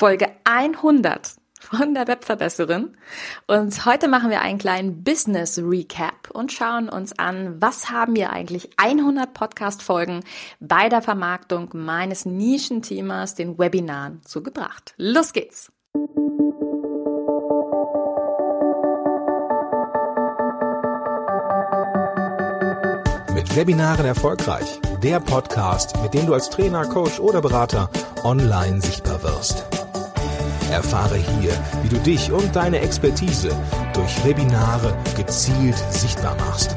Folge 100 von der Webverbesserin. Und heute machen wir einen kleinen Business Recap und schauen uns an, was haben wir eigentlich 100 Podcast Folgen bei der Vermarktung meines Nischenthemas, den Webinaren, zugebracht. Los geht's! Mit Webinaren erfolgreich. Der Podcast, mit dem du als Trainer, Coach oder Berater online sichtbar wirst. Erfahre hier, wie du dich und deine Expertise durch Webinare gezielt sichtbar machst.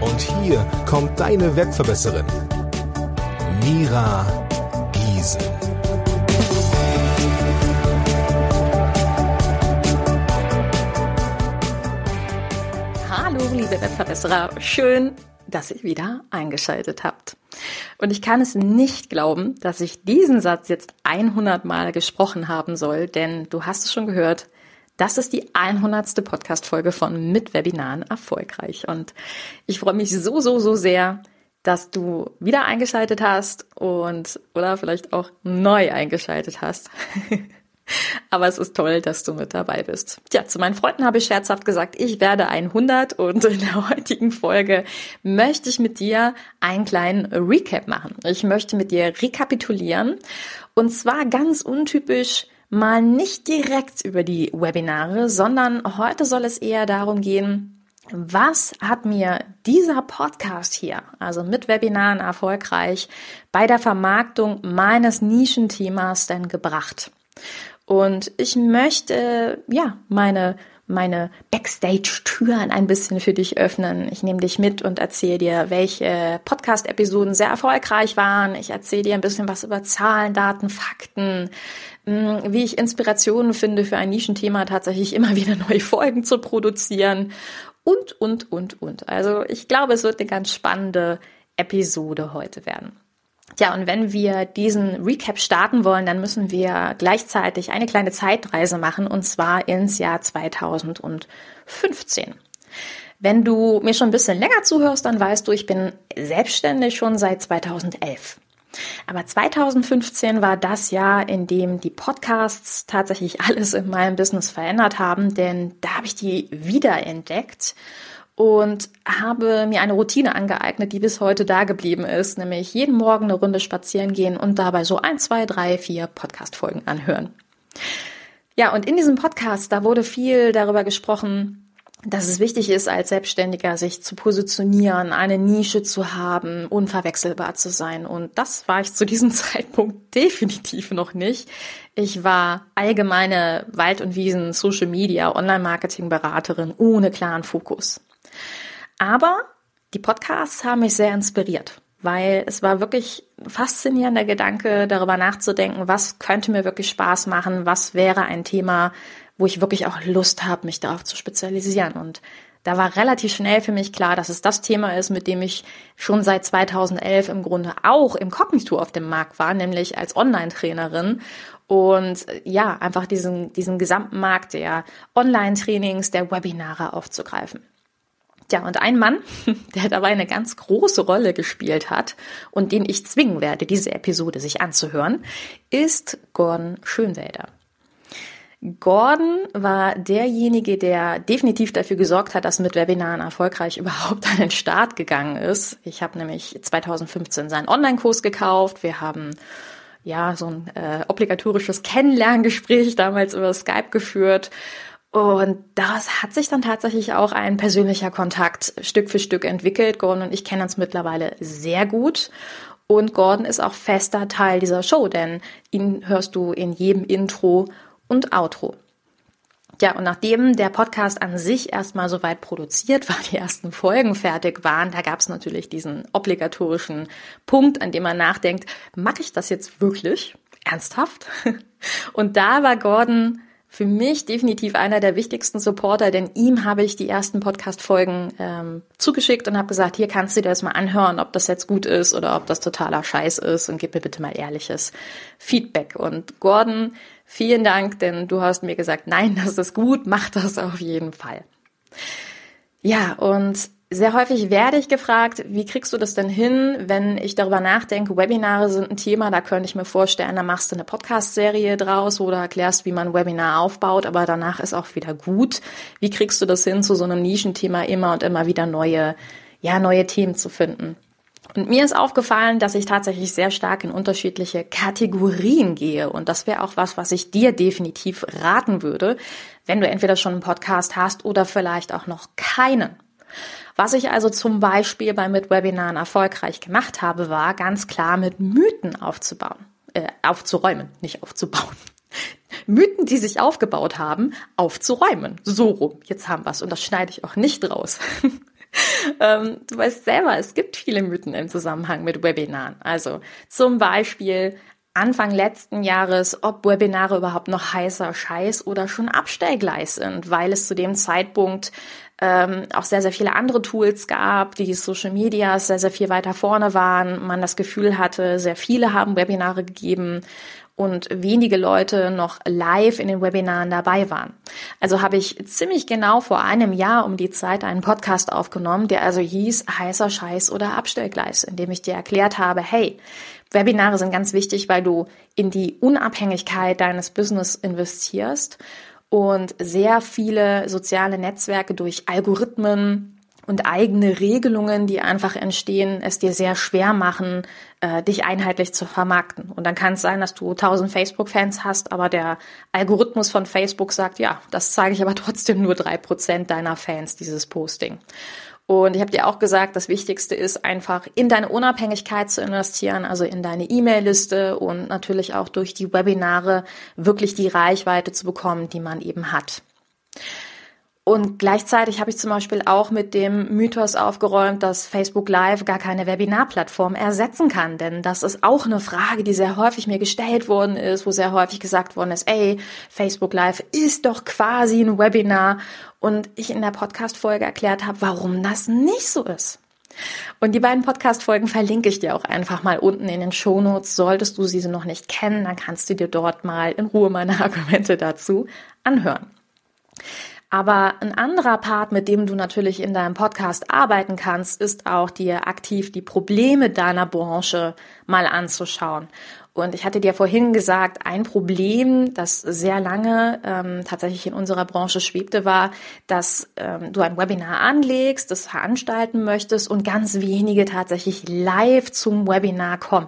Und hier kommt deine Webverbesserin, Mira Giesen. Hallo, liebe Webverbesserer. Schön, dass ihr wieder eingeschaltet habt. Und ich kann es nicht glauben, dass ich diesen Satz jetzt 100 Mal gesprochen haben soll, denn du hast es schon gehört, das ist die 100. Podcast-Folge von Mit Webinaren erfolgreich. Und ich freue mich so, so, so sehr, dass du wieder eingeschaltet hast und oder vielleicht auch neu eingeschaltet hast. Aber es ist toll, dass du mit dabei bist. Tja, zu meinen Freunden habe ich scherzhaft gesagt, ich werde 100 und in der heutigen Folge möchte ich mit dir einen kleinen Recap machen. Ich möchte mit dir rekapitulieren und zwar ganz untypisch mal nicht direkt über die Webinare, sondern heute soll es eher darum gehen, was hat mir dieser Podcast hier, also mit Webinaren erfolgreich, bei der Vermarktung meines Nischenthemas denn gebracht? Und ich möchte, ja, meine, meine Backstage-Türen ein bisschen für dich öffnen. Ich nehme dich mit und erzähle dir, welche Podcast-Episoden sehr erfolgreich waren. Ich erzähle dir ein bisschen was über Zahlen, Daten, Fakten, hm, wie ich Inspirationen finde, für ein Nischenthema tatsächlich immer wieder neue Folgen zu produzieren und, und, und, und. Also ich glaube, es wird eine ganz spannende Episode heute werden. Ja, und wenn wir diesen Recap starten wollen, dann müssen wir gleichzeitig eine kleine Zeitreise machen und zwar ins Jahr 2015. Wenn du mir schon ein bisschen länger zuhörst, dann weißt du, ich bin selbstständig schon seit 2011. Aber 2015 war das Jahr, in dem die Podcasts tatsächlich alles in meinem Business verändert haben, denn da habe ich die wiederentdeckt und habe mir eine Routine angeeignet, die bis heute da geblieben ist, nämlich jeden Morgen eine Runde spazieren gehen und dabei so ein, zwei, drei, vier Podcast-Folgen anhören. Ja, und in diesem Podcast, da wurde viel darüber gesprochen, dass es wichtig ist, als Selbstständiger sich zu positionieren, eine Nische zu haben, unverwechselbar zu sein. Und das war ich zu diesem Zeitpunkt definitiv noch nicht. Ich war allgemeine Wald- und Wiesen, Social Media, Online-Marketing-Beraterin ohne klaren Fokus. Aber die Podcasts haben mich sehr inspiriert, weil es war wirklich ein faszinierender Gedanke, darüber nachzudenken, was könnte mir wirklich Spaß machen, was wäre ein Thema, wo ich wirklich auch Lust habe, mich darauf zu spezialisieren. Und da war relativ schnell für mich klar, dass es das Thema ist, mit dem ich schon seit 2011 im Grunde auch im Kognito auf dem Markt war, nämlich als Online-Trainerin und ja, einfach diesen, diesen gesamten Markt der Online-Trainings, der Webinare aufzugreifen. Ja, und ein Mann, der dabei eine ganz große Rolle gespielt hat und den ich zwingen werde, diese Episode sich anzuhören, ist Gordon Schönwälder. Gordon war derjenige, der definitiv dafür gesorgt hat, dass mit Webinaren erfolgreich überhaupt an den Start gegangen ist. Ich habe nämlich 2015 seinen Online-Kurs gekauft. Wir haben ja so ein äh, obligatorisches Kennenlerngespräch damals über Skype geführt und daraus hat sich dann tatsächlich auch ein persönlicher Kontakt Stück für Stück entwickelt. Gordon und ich kennen uns mittlerweile sehr gut. Und Gordon ist auch fester Teil dieser Show, denn ihn hörst du in jedem Intro und Outro. Ja, und nachdem der Podcast an sich erstmal soweit produziert war, die ersten Folgen fertig waren, da gab es natürlich diesen obligatorischen Punkt, an dem man nachdenkt, mache ich das jetzt wirklich? Ernsthaft? Und da war Gordon für mich definitiv einer der wichtigsten Supporter, denn ihm habe ich die ersten Podcast-Folgen ähm, zugeschickt und habe gesagt, hier kannst du dir das mal anhören, ob das jetzt gut ist oder ob das totaler Scheiß ist und gib mir bitte mal ehrliches Feedback. Und Gordon, vielen Dank, denn du hast mir gesagt, nein, das ist gut, mach das auf jeden Fall. Ja, und sehr häufig werde ich gefragt, wie kriegst du das denn hin, wenn ich darüber nachdenke, Webinare sind ein Thema, da könnte ich mir vorstellen, da machst du eine Podcast-Serie draus oder erklärst, wie man ein Webinar aufbaut, aber danach ist auch wieder gut. Wie kriegst du das hin, zu so einem Nischenthema immer und immer wieder neue, ja, neue Themen zu finden? Und mir ist aufgefallen, dass ich tatsächlich sehr stark in unterschiedliche Kategorien gehe. Und das wäre auch was, was ich dir definitiv raten würde, wenn du entweder schon einen Podcast hast oder vielleicht auch noch keinen. Was ich also zum Beispiel bei Mit-Webinaren erfolgreich gemacht habe, war ganz klar mit Mythen aufzubauen, äh, aufzuräumen, nicht aufzubauen. Mythen, die sich aufgebaut haben, aufzuräumen. So rum. Jetzt haben wir's und das schneide ich auch nicht raus. ähm, du weißt selber, es gibt viele Mythen im Zusammenhang mit Webinaren. Also zum Beispiel Anfang letzten Jahres, ob Webinare überhaupt noch heißer Scheiß oder schon Abstellgleis sind, weil es zu dem Zeitpunkt ähm, auch sehr, sehr viele andere Tools gab, die Social Media sehr, sehr viel weiter vorne waren, man das Gefühl hatte, sehr viele haben Webinare gegeben und wenige Leute noch live in den Webinaren dabei waren. Also habe ich ziemlich genau vor einem Jahr um die Zeit einen Podcast aufgenommen, der also hieß heißer Scheiß oder Abstellgleis, in dem ich dir erklärt habe, hey, Webinare sind ganz wichtig, weil du in die Unabhängigkeit deines Business investierst und sehr viele soziale Netzwerke durch Algorithmen und eigene Regelungen, die einfach entstehen, es dir sehr schwer machen, äh, dich einheitlich zu vermarkten. Und dann kann es sein, dass du 1000 Facebook-Fans hast, aber der Algorithmus von Facebook sagt, ja, das zeige ich aber trotzdem nur drei Prozent deiner Fans, dieses Posting. Und ich habe dir auch gesagt, das Wichtigste ist einfach in deine Unabhängigkeit zu investieren, also in deine E-Mail-Liste und natürlich auch durch die Webinare wirklich die Reichweite zu bekommen, die man eben hat. Und gleichzeitig habe ich zum Beispiel auch mit dem Mythos aufgeräumt, dass Facebook Live gar keine Webinarplattform ersetzen kann. Denn das ist auch eine Frage, die sehr häufig mir gestellt worden ist, wo sehr häufig gesagt worden ist, ey, Facebook Live ist doch quasi ein Webinar. Und ich in der Podcast-Folge erklärt habe, warum das nicht so ist. Und die beiden Podcast-Folgen verlinke ich dir auch einfach mal unten in den Shownotes. Solltest du sie noch nicht kennen, dann kannst du dir dort mal in Ruhe meine Argumente dazu anhören. Aber ein anderer Part, mit dem du natürlich in deinem Podcast arbeiten kannst, ist auch dir aktiv die Probleme deiner Branche mal anzuschauen und ich hatte dir vorhin gesagt, ein Problem, das sehr lange ähm, tatsächlich in unserer Branche schwebte, war, dass ähm, du ein Webinar anlegst, das veranstalten möchtest und ganz wenige tatsächlich live zum Webinar kommen.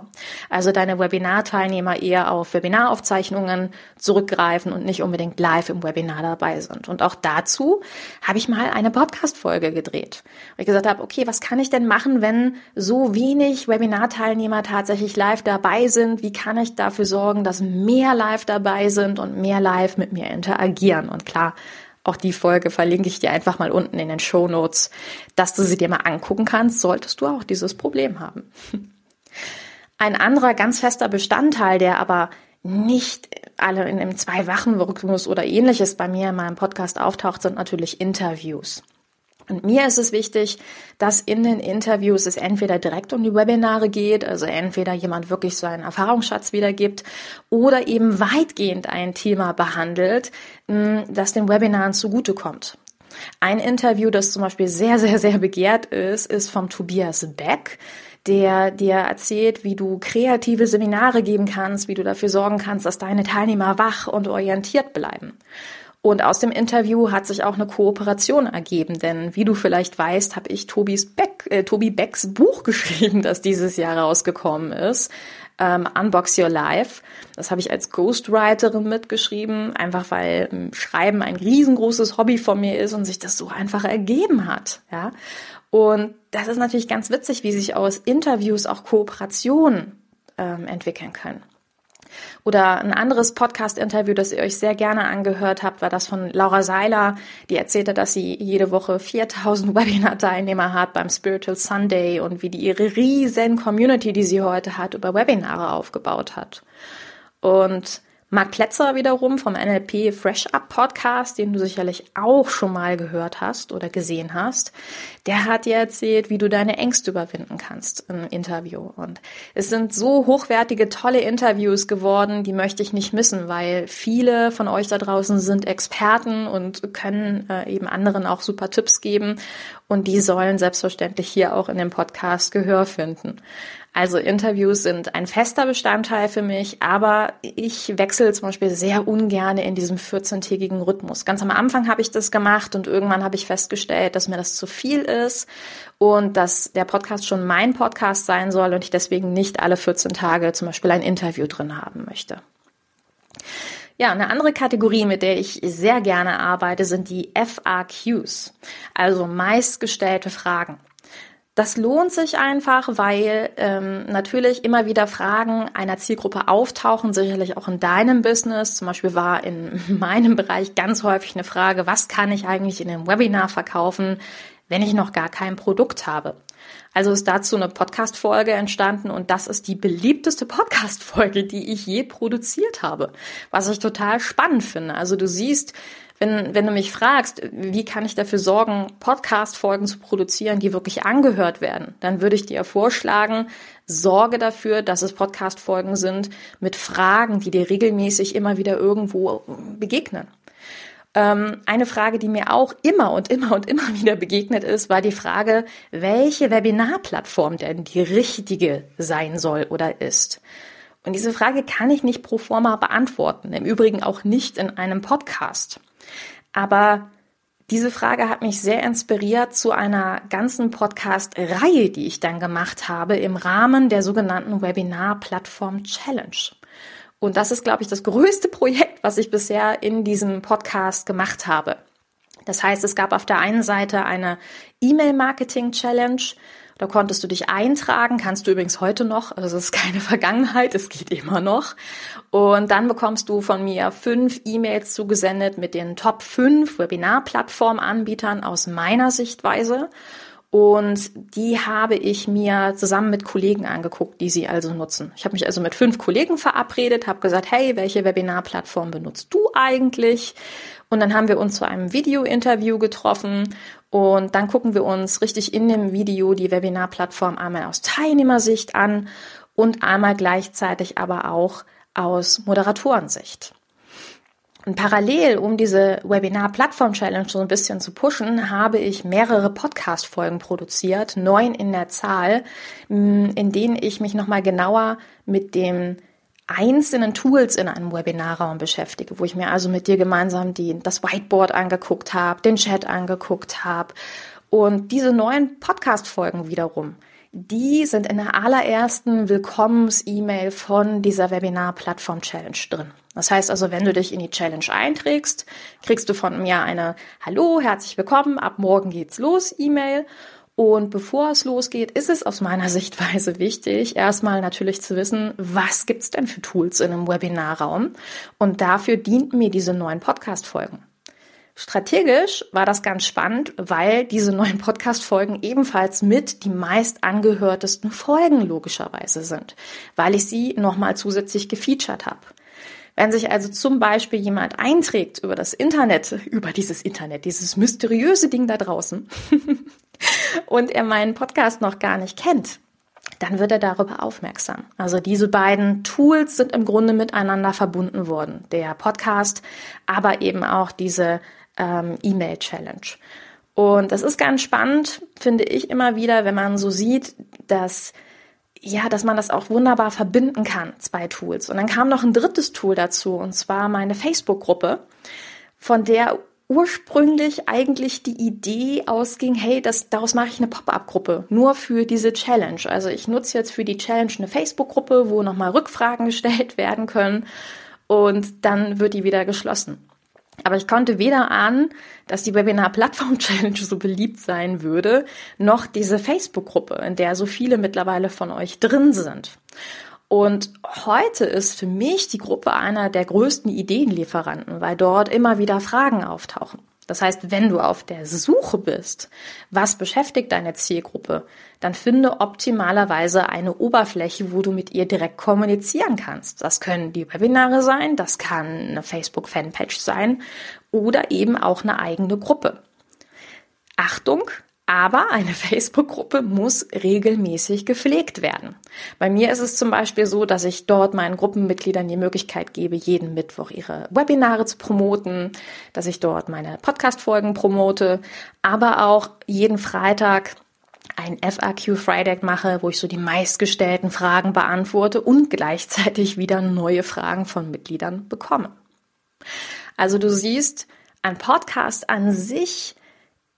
Also deine Webinarteilnehmer eher auf Webinaraufzeichnungen zurückgreifen und nicht unbedingt live im Webinar dabei sind. Und auch dazu habe ich mal eine Podcast-Folge gedreht. Wo ich gesagt habe, okay, was kann ich denn machen, wenn so wenig Webinarteilnehmer tatsächlich live dabei sind? Wie kann ich dafür sorgen, dass mehr live dabei sind und mehr live mit mir interagieren? Und klar, auch die Folge verlinke ich dir einfach mal unten in den Show Notes, dass du sie dir mal angucken kannst, solltest du auch dieses Problem haben. Ein anderer ganz fester Bestandteil, der aber nicht alle in einem Zwei-Wachen-Rhythmus oder ähnliches bei mir in meinem Podcast auftaucht, sind natürlich Interviews. Und mir ist es wichtig, dass in den Interviews es entweder direkt um die Webinare geht, also entweder jemand wirklich seinen Erfahrungsschatz wiedergibt oder eben weitgehend ein Thema behandelt, hm, das den Webinaren zugutekommt. Ein Interview, das zum Beispiel sehr, sehr, sehr begehrt ist, ist vom Tobias Beck, der dir erzählt, wie du kreative Seminare geben kannst, wie du dafür sorgen kannst, dass deine Teilnehmer wach und orientiert bleiben. Und aus dem Interview hat sich auch eine Kooperation ergeben, denn wie du vielleicht weißt, habe ich Tobis Beck, äh, Tobi Becks Buch geschrieben, das dieses Jahr rausgekommen ist. Ähm, Unbox Your Life. Das habe ich als Ghostwriterin mitgeschrieben, einfach weil ähm, Schreiben ein riesengroßes Hobby von mir ist und sich das so einfach ergeben hat. Ja, und das ist natürlich ganz witzig, wie sich aus Interviews auch Kooperationen ähm, entwickeln können. Oder ein anderes Podcast-Interview, das ihr euch sehr gerne angehört habt, war das von Laura Seiler. Die erzählte, dass sie jede Woche 4000 Webinar-Teilnehmer hat beim Spiritual Sunday und wie die ihre riesen Community, die sie heute hat, über Webinare aufgebaut hat. Und Marc Plätzer wiederum vom NLP Fresh Up Podcast, den du sicherlich auch schon mal gehört hast oder gesehen hast, der hat dir erzählt, wie du deine Ängste überwinden kannst im Interview. Und es sind so hochwertige, tolle Interviews geworden, die möchte ich nicht missen, weil viele von euch da draußen sind Experten und können äh, eben anderen auch super Tipps geben. Und die sollen selbstverständlich hier auch in dem Podcast Gehör finden. Also Interviews sind ein fester Bestandteil für mich, aber ich wechsle zum Beispiel sehr ungern in diesem 14-tägigen Rhythmus. Ganz am Anfang habe ich das gemacht und irgendwann habe ich festgestellt, dass mir das zu viel ist und dass der Podcast schon mein Podcast sein soll und ich deswegen nicht alle 14 Tage zum Beispiel ein Interview drin haben möchte. Ja, eine andere Kategorie, mit der ich sehr gerne arbeite, sind die FAQs, also meistgestellte Fragen. Das lohnt sich einfach, weil ähm, natürlich immer wieder Fragen einer Zielgruppe auftauchen, sicherlich auch in deinem Business. Zum Beispiel war in meinem Bereich ganz häufig eine Frage, was kann ich eigentlich in einem Webinar verkaufen, wenn ich noch gar kein Produkt habe? Also ist dazu eine Podcast-Folge entstanden und das ist die beliebteste Podcast-Folge, die ich je produziert habe, was ich total spannend finde. Also du siehst, wenn, wenn du mich fragst, wie kann ich dafür sorgen, Podcast-Folgen zu produzieren, die wirklich angehört werden, dann würde ich dir vorschlagen, sorge dafür, dass es Podcast-Folgen sind mit Fragen, die dir regelmäßig immer wieder irgendwo begegnen. Ähm, eine Frage, die mir auch immer und immer und immer wieder begegnet ist, war die Frage, welche Webinarplattform denn die richtige sein soll oder ist. Und diese Frage kann ich nicht pro forma beantworten, im Übrigen auch nicht in einem Podcast. Aber diese Frage hat mich sehr inspiriert zu einer ganzen Podcast-Reihe, die ich dann gemacht habe im Rahmen der sogenannten Webinar-Plattform Challenge. Und das ist, glaube ich, das größte Projekt, was ich bisher in diesem Podcast gemacht habe. Das heißt, es gab auf der einen Seite eine E-Mail-Marketing-Challenge, da konntest du dich eintragen, kannst du übrigens heute noch, also es ist keine Vergangenheit, es geht immer noch. Und dann bekommst du von mir fünf E-Mails zugesendet mit den Top 5 Webinar-Plattform-Anbietern aus meiner Sichtweise. Und die habe ich mir zusammen mit Kollegen angeguckt, die sie also nutzen. Ich habe mich also mit fünf Kollegen verabredet, habe gesagt, hey, welche Webinar-Plattform benutzt du eigentlich? Und dann haben wir uns zu einem Video-Interview getroffen und dann gucken wir uns richtig in dem Video die Webinar-Plattform einmal aus Teilnehmersicht an und einmal gleichzeitig aber auch aus Moderatorensicht. Und parallel, um diese Webinar-Plattform-Challenge so ein bisschen zu pushen, habe ich mehrere Podcast-Folgen produziert, neun in der Zahl, in denen ich mich nochmal genauer mit dem einzelnen Tools in einem Webinarraum beschäftige, wo ich mir also mit dir gemeinsam die, das Whiteboard angeguckt habe, den Chat angeguckt habe. Und diese neuen Podcast-Folgen wiederum, die sind in der allerersten Willkommens-E-Mail von dieser Webinar-Plattform-Challenge drin. Das heißt also, wenn du dich in die Challenge einträgst, kriegst du von mir eine Hallo, herzlich willkommen, ab morgen geht's los E-Mail und bevor es losgeht, ist es aus meiner Sichtweise wichtig, erstmal natürlich zu wissen, was gibt's denn für Tools in einem Webinarraum? Und dafür dienten mir diese neuen Podcast-Folgen. Strategisch war das ganz spannend, weil diese neuen Podcast-Folgen ebenfalls mit die meist angehörtesten Folgen logischerweise sind, weil ich sie nochmal zusätzlich gefeatured habe. Wenn sich also zum Beispiel jemand einträgt über das Internet, über dieses Internet, dieses mysteriöse Ding da draußen, und er meinen Podcast noch gar nicht kennt, dann wird er darüber aufmerksam. Also diese beiden Tools sind im Grunde miteinander verbunden worden. Der Podcast, aber eben auch diese ähm, E-Mail-Challenge. Und das ist ganz spannend, finde ich immer wieder, wenn man so sieht, dass ja, dass man das auch wunderbar verbinden kann, zwei Tools. Und dann kam noch ein drittes Tool dazu, und zwar meine Facebook-Gruppe, von der ursprünglich eigentlich die Idee ausging, hey, das, daraus mache ich eine Pop-up-Gruppe, nur für diese Challenge. Also ich nutze jetzt für die Challenge eine Facebook-Gruppe, wo nochmal Rückfragen gestellt werden können und dann wird die wieder geschlossen. Aber ich konnte weder ahnen, dass die Webinar Plattform Challenge so beliebt sein würde, noch diese Facebook-Gruppe, in der so viele mittlerweile von euch drin sind. Und heute ist für mich die Gruppe einer der größten Ideenlieferanten, weil dort immer wieder Fragen auftauchen. Das heißt, wenn du auf der Suche bist, was beschäftigt deine Zielgruppe, dann finde optimalerweise eine Oberfläche, wo du mit ihr direkt kommunizieren kannst. Das können die Webinare sein, das kann eine Facebook-Fanpage sein oder eben auch eine eigene Gruppe. Achtung, aber eine Facebook-Gruppe muss regelmäßig gepflegt werden. Bei mir ist es zum Beispiel so, dass ich dort meinen Gruppenmitgliedern die Möglichkeit gebe, jeden Mittwoch ihre Webinare zu promoten, dass ich dort meine Podcast-Folgen promote, aber auch jeden Freitag ein FAQ Friday mache, wo ich so die meistgestellten Fragen beantworte und gleichzeitig wieder neue Fragen von Mitgliedern bekomme. Also du siehst, ein Podcast an sich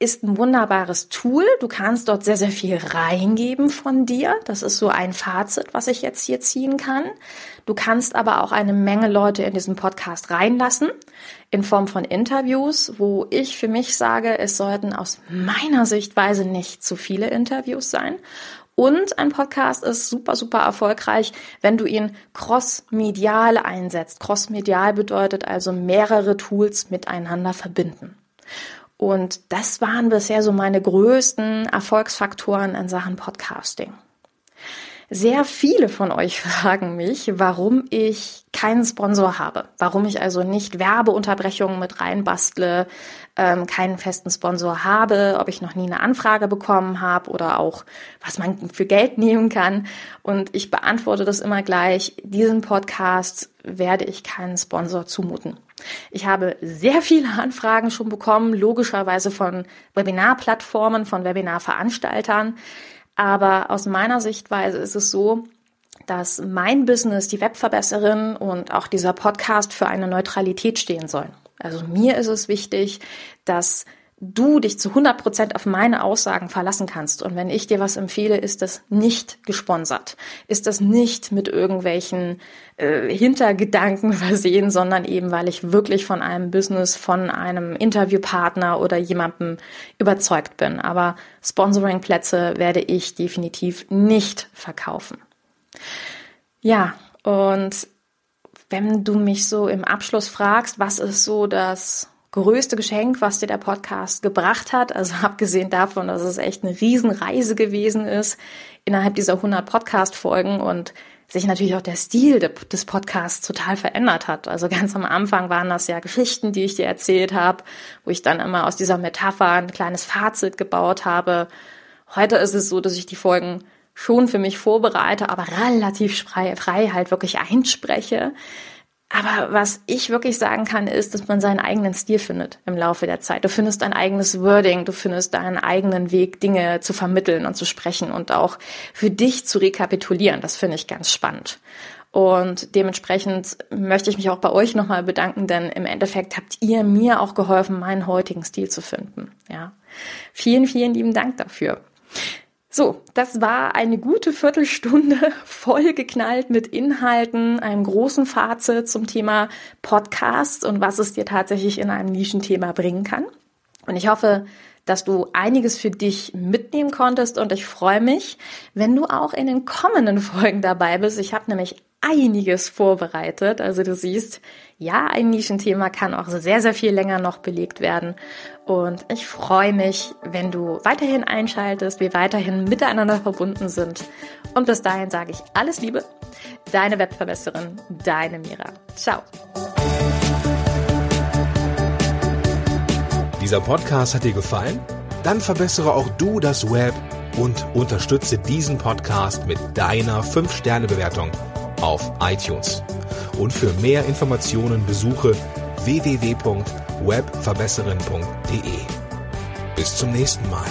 ist ein wunderbares Tool. Du kannst dort sehr, sehr viel reingeben von dir. Das ist so ein Fazit, was ich jetzt hier ziehen kann. Du kannst aber auch eine Menge Leute in diesen Podcast reinlassen in Form von Interviews, wo ich für mich sage, es sollten aus meiner Sichtweise nicht zu viele Interviews sein. Und ein Podcast ist super, super erfolgreich, wenn du ihn cross-medial einsetzt. Cross-medial bedeutet also mehrere Tools miteinander verbinden. Und das waren bisher so meine größten Erfolgsfaktoren in Sachen Podcasting. Sehr viele von euch fragen mich, warum ich keinen Sponsor habe, warum ich also nicht Werbeunterbrechungen mit reinbastle, ähm, keinen festen Sponsor habe, ob ich noch nie eine Anfrage bekommen habe oder auch, was man für Geld nehmen kann. Und ich beantworte das immer gleich, diesen Podcast werde ich keinen Sponsor zumuten. Ich habe sehr viele Anfragen schon bekommen, logischerweise von Webinarplattformen, von Webinarveranstaltern. Aber aus meiner Sichtweise ist es so, dass mein Business, die Webverbesserin und auch dieser Podcast für eine Neutralität stehen sollen. Also mir ist es wichtig, dass du dich zu 100 Prozent auf meine Aussagen verlassen kannst. Und wenn ich dir was empfehle, ist das nicht gesponsert, ist das nicht mit irgendwelchen äh, Hintergedanken versehen, sondern eben, weil ich wirklich von einem Business, von einem Interviewpartner oder jemandem überzeugt bin. Aber Sponsoring-Plätze werde ich definitiv nicht verkaufen. Ja, und wenn du mich so im Abschluss fragst, was ist so das größte Geschenk, was dir der Podcast gebracht hat. Also abgesehen davon, dass es echt eine Riesenreise gewesen ist innerhalb dieser 100 Podcast-Folgen und sich natürlich auch der Stil des Podcasts total verändert hat. Also ganz am Anfang waren das ja Geschichten, die ich dir erzählt habe, wo ich dann immer aus dieser Metapher ein kleines Fazit gebaut habe. Heute ist es so, dass ich die Folgen schon für mich vorbereite, aber relativ frei, frei halt wirklich einspreche. Aber was ich wirklich sagen kann, ist, dass man seinen eigenen Stil findet im Laufe der Zeit. Du findest dein eigenes Wording, du findest deinen eigenen Weg, Dinge zu vermitteln und zu sprechen und auch für dich zu rekapitulieren. Das finde ich ganz spannend. Und dementsprechend möchte ich mich auch bei euch nochmal bedanken, denn im Endeffekt habt ihr mir auch geholfen, meinen heutigen Stil zu finden. Ja. Vielen, vielen lieben Dank dafür. So, das war eine gute Viertelstunde vollgeknallt mit Inhalten, einem großen Fazit zum Thema Podcast und was es dir tatsächlich in einem Nischenthema bringen kann. Und ich hoffe, dass du einiges für dich mitnehmen konntest und ich freue mich, wenn du auch in den kommenden Folgen dabei bist. Ich habe nämlich einiges vorbereitet. Also du siehst, ja, ein Nischenthema kann auch sehr, sehr viel länger noch belegt werden. Und ich freue mich, wenn du weiterhin einschaltest, wir weiterhin miteinander verbunden sind. Und bis dahin sage ich alles Liebe, deine Webverbesserin, deine Mira. Ciao. Dieser Podcast hat dir gefallen? Dann verbessere auch du das Web und unterstütze diesen Podcast mit deiner 5-Sterne-Bewertung auf iTunes. Und für mehr Informationen besuche www.webverbesserin.de. Bis zum nächsten Mal.